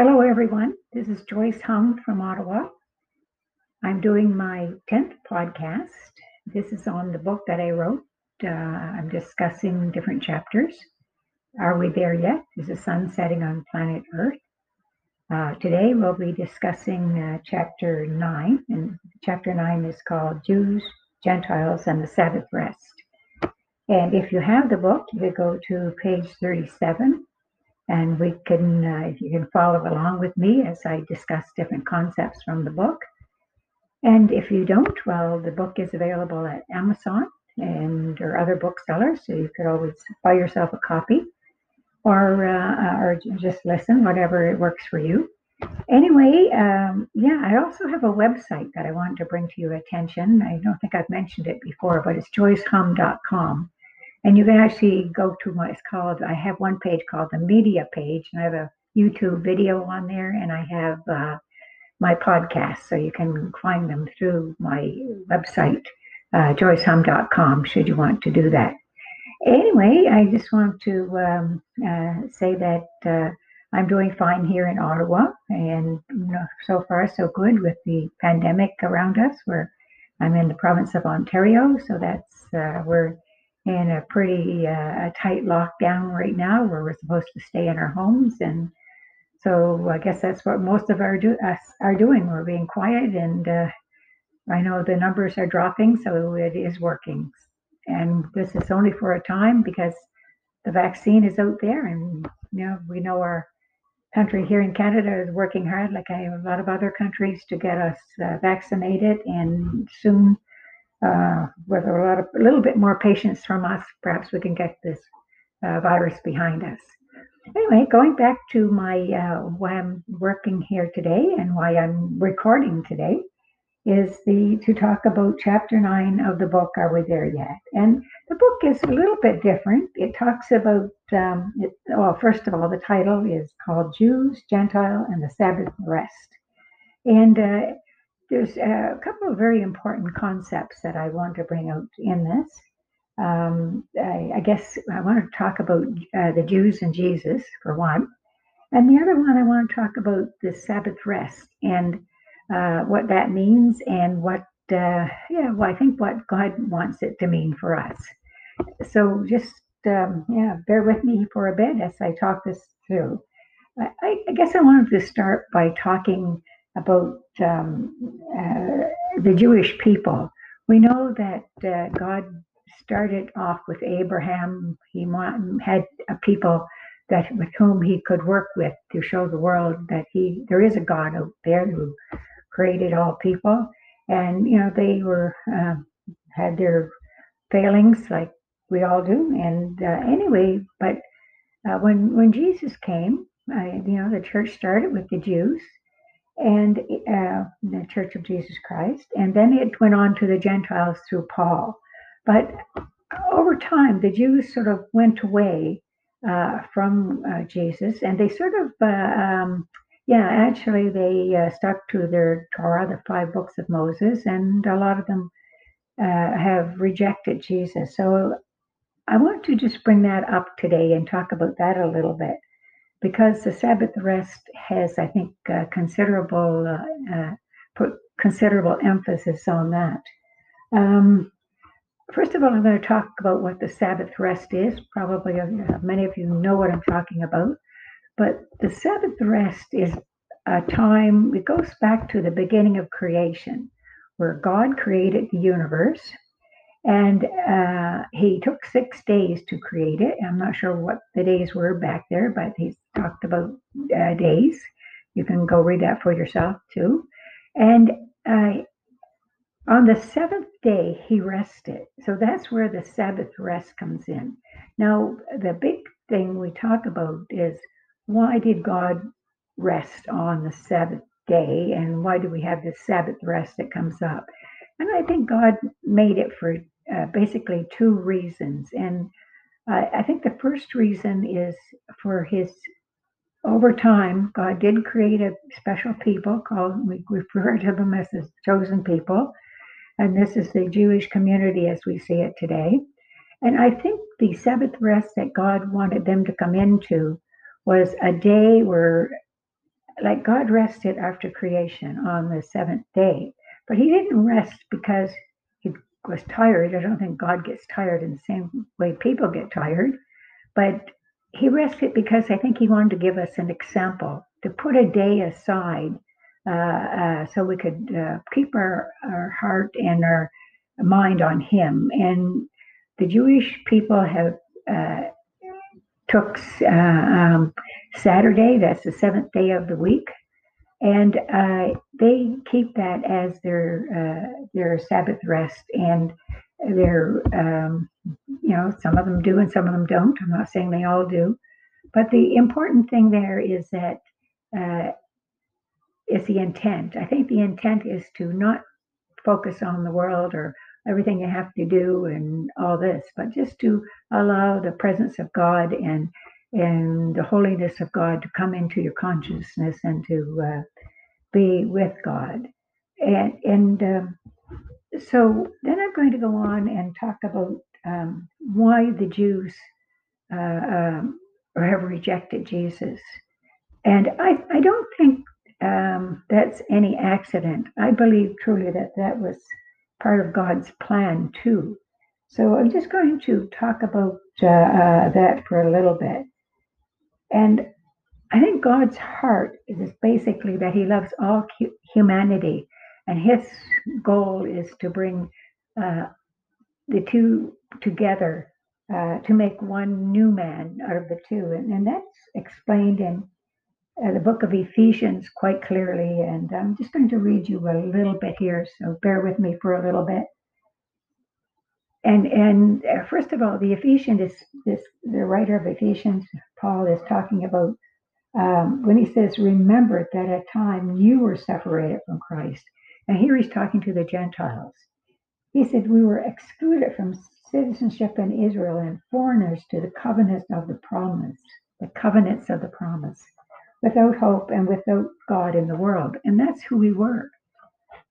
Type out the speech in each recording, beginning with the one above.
Hello, everyone. This is Joyce Hung from Ottawa. I'm doing my 10th podcast. This is on the book that I wrote. Uh, I'm discussing different chapters. Are we there yet? Is the sun setting on planet Earth? Uh, today we'll be discussing uh, chapter 9, and chapter 9 is called Jews, Gentiles, and the Sabbath Rest. And if you have the book, you go to page 37 and we can uh, you can follow along with me as I discuss different concepts from the book. And if you don't, well, the book is available at Amazon and or other booksellers, so you could always buy yourself a copy, or uh, or just listen, whatever it works for you. Anyway, um, yeah, I also have a website that I want to bring to your attention. I don't think I've mentioned it before, but it's joycehum.com. And you can actually go to what it's called. I have one page called the media page, and I have a YouTube video on there, and I have uh, my podcast. So you can find them through my website, uh, joycehum.com, should you want to do that. Anyway, I just want to um, uh, say that uh, I'm doing fine here in Ottawa, and you know, so far so good with the pandemic around us. Where I'm in the province of Ontario, so that's uh, we're in a pretty uh, tight lockdown right now where we're supposed to stay in our homes. And so i guess that's what most of our do us are doing. We're being quiet and uh, i know the numbers are dropping so it is working. And this is only for a time because the vaccine is out there and you know we know our country here in canada is working hard like I have a lot of other countries to get us uh, vaccinated and soon uh, with a lot of a little bit more patience from us, perhaps we can get this uh, virus behind us. Anyway, going back to my uh, why I'm working here today and why I'm recording today is the to talk about chapter nine of the book. Are we there yet? And the book is a little bit different. It talks about um, it, well, first of all, the title is called Jews, Gentile, and the Sabbath Rest. And uh, there's a couple of very important concepts that I want to bring out in this. Um, I, I, guess I want to talk about uh, the Jews and Jesus for one, and the other one I want to talk about the Sabbath rest and uh, what that means and what uh, yeah, well, I think what God wants it to mean for us. So just um, yeah, bear with me for a bit as I talk this through. I, I guess I wanted to start by talking about um, uh, the Jewish people. We know that uh, God started off with Abraham. He had a people that with whom he could work with to show the world that he there is a God out there who created all people. And you know they were uh, had their failings like we all do. And uh, anyway, but uh, when when Jesus came, you know the church started with the Jews and uh, the Church of Jesus Christ, and then it went on to the Gentiles through Paul. But over time, the Jews sort of went away uh, from uh, Jesus, and they sort of, uh, um, yeah, actually, they uh, stuck to their Torah, the five books of Moses, and a lot of them uh, have rejected Jesus. So I want to just bring that up today and talk about that a little bit because the Sabbath rest has, I think, uh, considerable uh, uh, put considerable emphasis on that. Um, first of all, I'm going to talk about what the Sabbath rest is. Probably uh, many of you know what I'm talking about, but the Sabbath rest is a time. It goes back to the beginning of creation, where God created the universe and uh, he took six days to create it. I'm not sure what the days were back there, but he talked about uh, days. You can go read that for yourself too. And uh, on the seventh day, he rested. So that's where the Sabbath rest comes in. Now, the big thing we talk about is why did God rest on the Sabbath day? And why do we have this Sabbath rest that comes up? And I think God made it for uh, basically two reasons. And uh, I think the first reason is for his, over time, God did create a special people called, we refer to them as the chosen people. And this is the Jewish community as we see it today. And I think the Sabbath rest that God wanted them to come into was a day where like God rested after creation on the seventh day, but he didn't rest because he was tired. I don't think God gets tired in the same way people get tired, but he rested because I think he wanted to give us an example to put a day aside uh, uh, so we could uh, keep our, our heart and our mind on him. And the Jewish people have uh, took uh, um, Saturday, that's the seventh day of the week, and uh, they keep that as their their Sabbath rest, and their um, you know some of them do and some of them don't. I'm not saying they all do, but the important thing there is that uh, the intent. I think the intent is to not focus on the world or everything you have to do and all this, but just to allow the presence of God and and the holiness of God to come into your consciousness and to uh, be with God. And and um, so then I'm going to go on and talk about um, why the Jews uh, um, have rejected Jesus. And I, I don't think um, that's any accident. I believe truly that that was part of God's plan too. So I'm just going to talk about uh, uh, that for a little bit. And I think God's heart is basically that He loves all humanity, and His goal is to bring uh, the two together uh, to make one new man out of the two. And, and that's explained in uh, the book of Ephesians quite clearly. And I'm just going to read you a little bit here, so bear with me for a little bit. And and uh, first of all, the Ephesians is this the writer of Ephesians, Paul is talking about um, when he says, "Remember that at time you were separated from Christ." And here he's talking to the Gentiles. He said, "We were excluded from citizenship in Israel and foreigners to the covenants of the promise, the covenants of the promise." without hope and without God in the world. And that's who we were.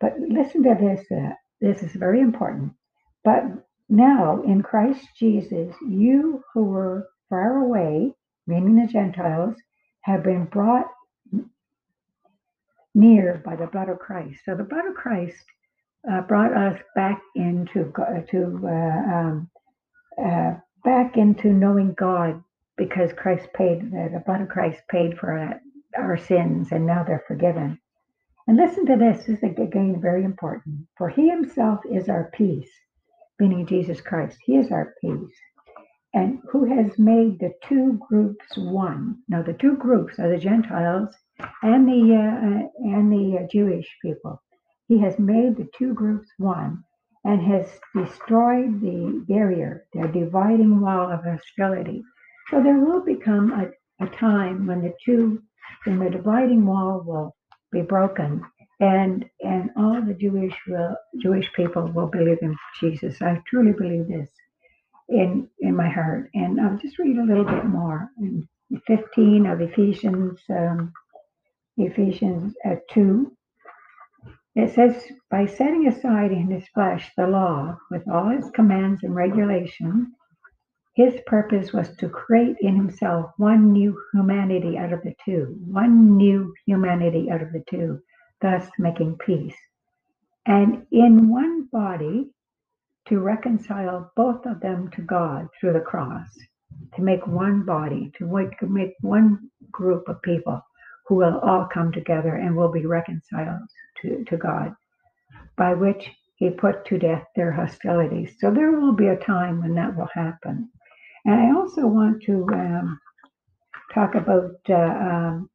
But listen to this. Uh, this is very important. But now in Christ Jesus, you who were far away, meaning the Gentiles, have been brought near by the blood of Christ. So the blood of Christ uh, brought us back into to uh, um, uh, back into knowing God because Christ paid, the blood of Christ paid for our sins and now they're forgiven. And listen to this, this is again very important. For he himself is our peace, meaning Jesus Christ. He is our peace. And who has made the two groups one? Now, the two groups are the Gentiles and the uh, and the uh, Jewish people. He has made the two groups one and has destroyed the barrier, the dividing wall of hostility so there will become a, a time when the two, when the dividing wall will be broken, and and all the Jewish will, Jewish people will believe in Jesus. I truly believe this in in my heart. And I'll just read a little bit more in 15 of Ephesians, um, Ephesians uh, 2. It says, by setting aside in his flesh the law with all its commands and regulations, his purpose was to create in himself one new humanity out of the two, one new humanity out of the two, thus making peace. And in one body, to reconcile both of them to God through the cross, to make one body, to make one group of people who will all come together and will be reconciled to, to God, by which he put to death their hostilities. So there will be a time when that will happen. And I also want to um, talk about uh, um,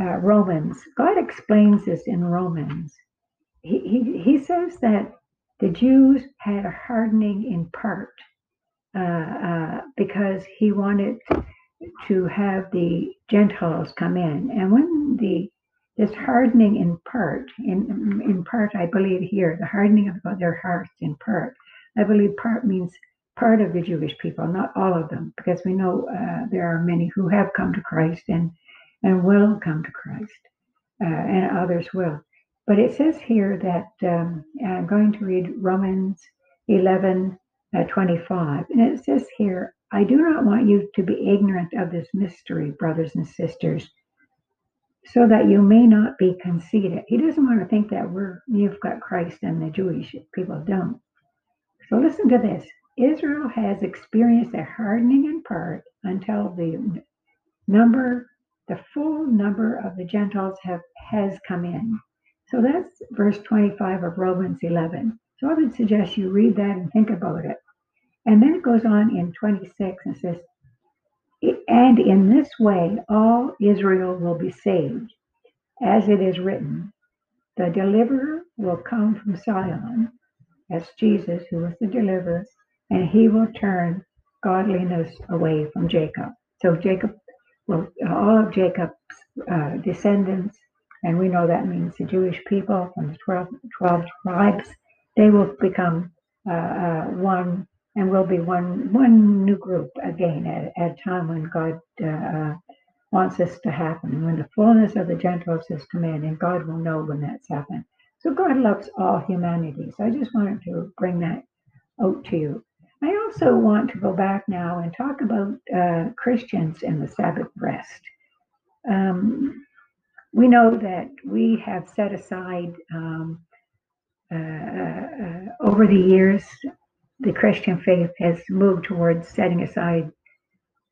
uh, Romans. God explains this in Romans. He, he, he says that the Jews had a hardening in part uh, uh because he wanted to have the Gentiles come in. And when the this hardening in part, in in part, I believe here, the hardening of their hearts in part, I believe part means part of the Jewish people, not all of them, because we know uh, there are many who have come to Christ and and will come to Christ, uh, and others will. But it says here that um, I'm going to read Romans 11 uh, 25, and it says here, I do not want you to be ignorant of this mystery, brothers and sisters. so that you may not be conceited. He doesn't want to think that we're you've got Christ and the Jewish people don't. So listen to this. Israel has experienced a hardening in part until the number, the full number of the Gentiles have has come in. So that's verse 25 of Romans 11. So I would suggest you read that and think about it. And then it goes on in 26 and says, and in this way, all Israel will be saved. As it is written, the deliverer will come from Zion. as Jesus, who was the deliverer, and he will turn godliness away from Jacob. So Jacob, well, all of Jacob's uh, descendants, and we know that means the Jewish people from the 12, 12 tribes, they will become uh, uh, one and we'll be one one new group again at, at a time when God uh, uh, wants this to happen, when the fullness of the Gentiles has come in, and God will know when that's happened. So God loves all humanity. So I just wanted to bring that out to you. I also want to go back now and talk about uh, Christians and the Sabbath rest. Um, we know that we have set aside um, uh, uh, uh over the years the Christian faith has moved towards setting aside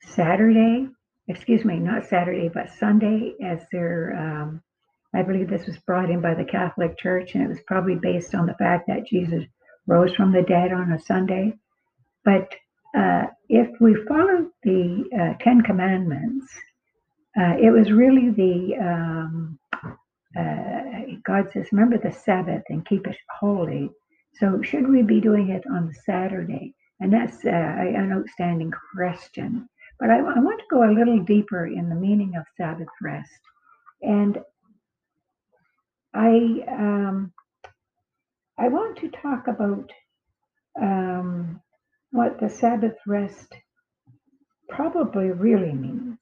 Saturday, excuse me, not Saturday, but Sunday as their, um, I believe this was brought in by the Catholic Church, and it was probably based on the fact that Jesus rose from the dead on a Sunday. But uh, if we follow the uh, Ten Commandments, uh, it was really the um, uh, God says, remember the Sabbath and keep it holy. So should we be doing it on Saturday? And that's uh, an outstanding question. But I, I, want to go a little deeper in the meaning of Sabbath rest. And I um, I want to talk about um, what the Sabbath rest probably really means.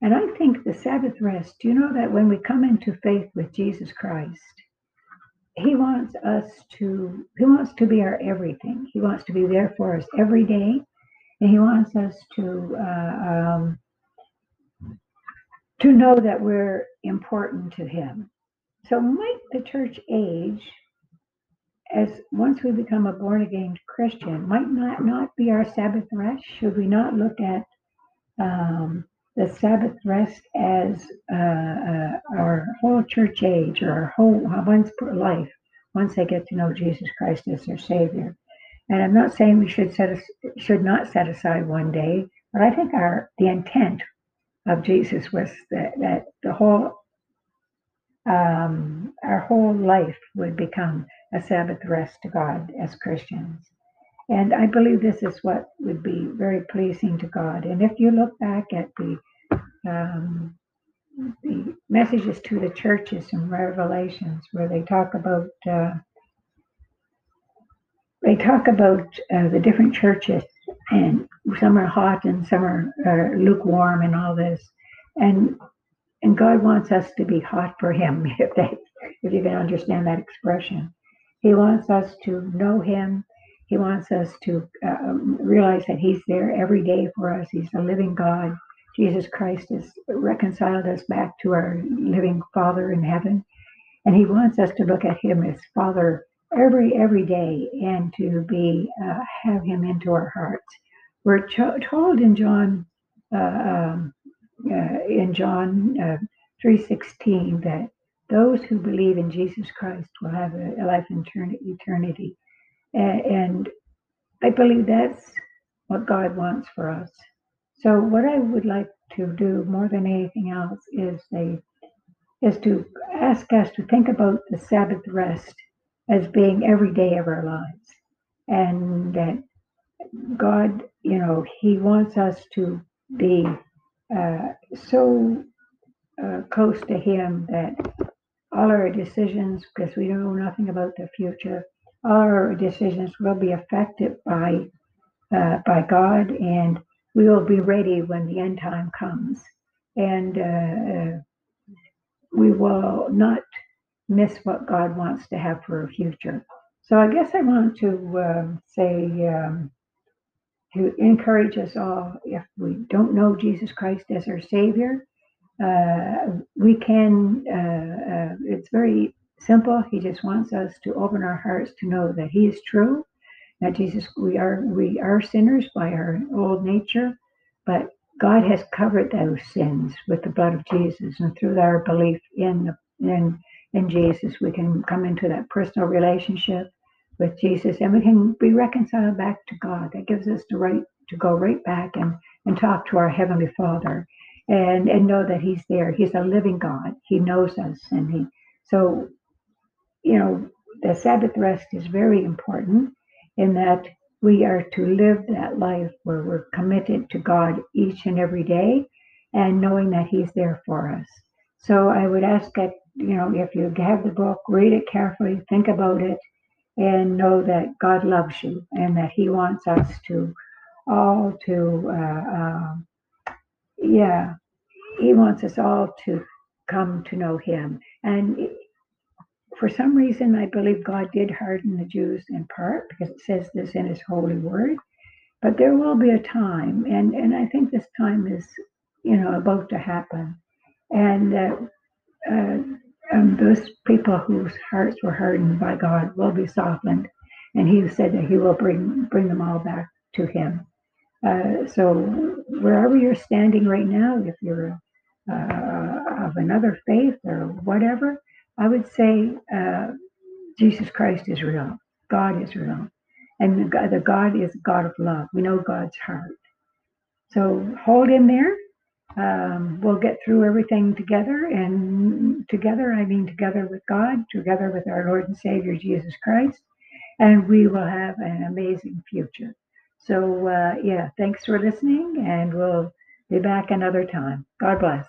And I think the Sabbath rest, you know that when we come into faith with Jesus Christ, he wants us to he wants to be our everything. He wants to be there for us every day. And he wants us to uh, um, to know that we're important to him. So might the church age as once we become a born again christian might not not be our sabbath rest? Should we not look at um, the Sabbath rest as uh, uh, whole church age or our whole one's life once they get to know Jesus Christ as their Savior. And I'm not saying we should set should not set aside one day, but I think our the intent of Jesus was that, that the whole um, our whole life would become a Sabbath rest to God as Christians. And I believe this is what would be very pleasing to God. And if you look back at the um, the messages to the churches in Revelations, where they talk about uh, they talk about uh, the different churches, and some are hot and some are lukewarm, and all this, and and God wants us to be hot for Him, if if you can understand that expression. He wants us to know Him he wants us to uh, realize that He's there every day for us. He's a living God. Jesus Christ has reconciled us back to our living Father in heaven. And He wants us to look at Him as Father every every day and to be uh, have Him into our hearts. We're cho- told in John uh, um, uh, in John uh, three sixteen that those who believe in Jesus Christ will have a, a life in eternity. And I believe that's what God wants for us. So what I would like to do more than anything else is a is to ask us to think about the Sabbath rest as being every day of our lives. And that God, you know, He wants us to be uh, so uh, close to Him that all our decisions, because we know nothing about the future, all our decisions will be affected by uh, by God, and we will be ready when the end time comes, and uh, uh, we will not miss what God wants to have for our future. So I guess I want to um, say um, to encourage us all: if we don't know Jesus Christ as our Savior, uh, we can, uh, uh, it's very simple. He just wants us to open our hearts to know that He is true, that Jesus, we are, we are sinners by our old nature, but God has covered those sins with the blood of Jesus, and through our belief in in in Jesus, we can come into that personal relationship with Jesus, and we can be reconciled back to God. That gives us the right to go right back and and talk to our heavenly Father, and and know that He's there. He's a living God. He knows us, and He so you know the Sabbath rest is very important in that we are to live that life where we're committed to God each and every day and knowing that He's there for us. So I would ask that, you know, if you have the book, read it carefully, think about it, and know that God loves you and that He wants us to all to, uh, uh, yeah, He wants us all to come to know Him. And for some reason, I believe God did harden the Jews in part because it says this in His holy word. But there will be a time, and, and I think this time is, you know, about to happen. And uh, um, those people whose hearts were hardened by God will be softened. And He said that He will bring bring them all back to Him. Uh, so wherever you're standing right now, if you're uh, of another faith or whatever, I would say uh, Jesus Christ is real. God is real. And the God, the God is God of love. We know God's heart. So hold in there. Um, we'll get through everything together. And together, I mean together with God, together with our Lord and Savior Jesus Christ. And we will have an amazing future. So, uh, yeah, thanks for listening. And we'll be back another time. God bless.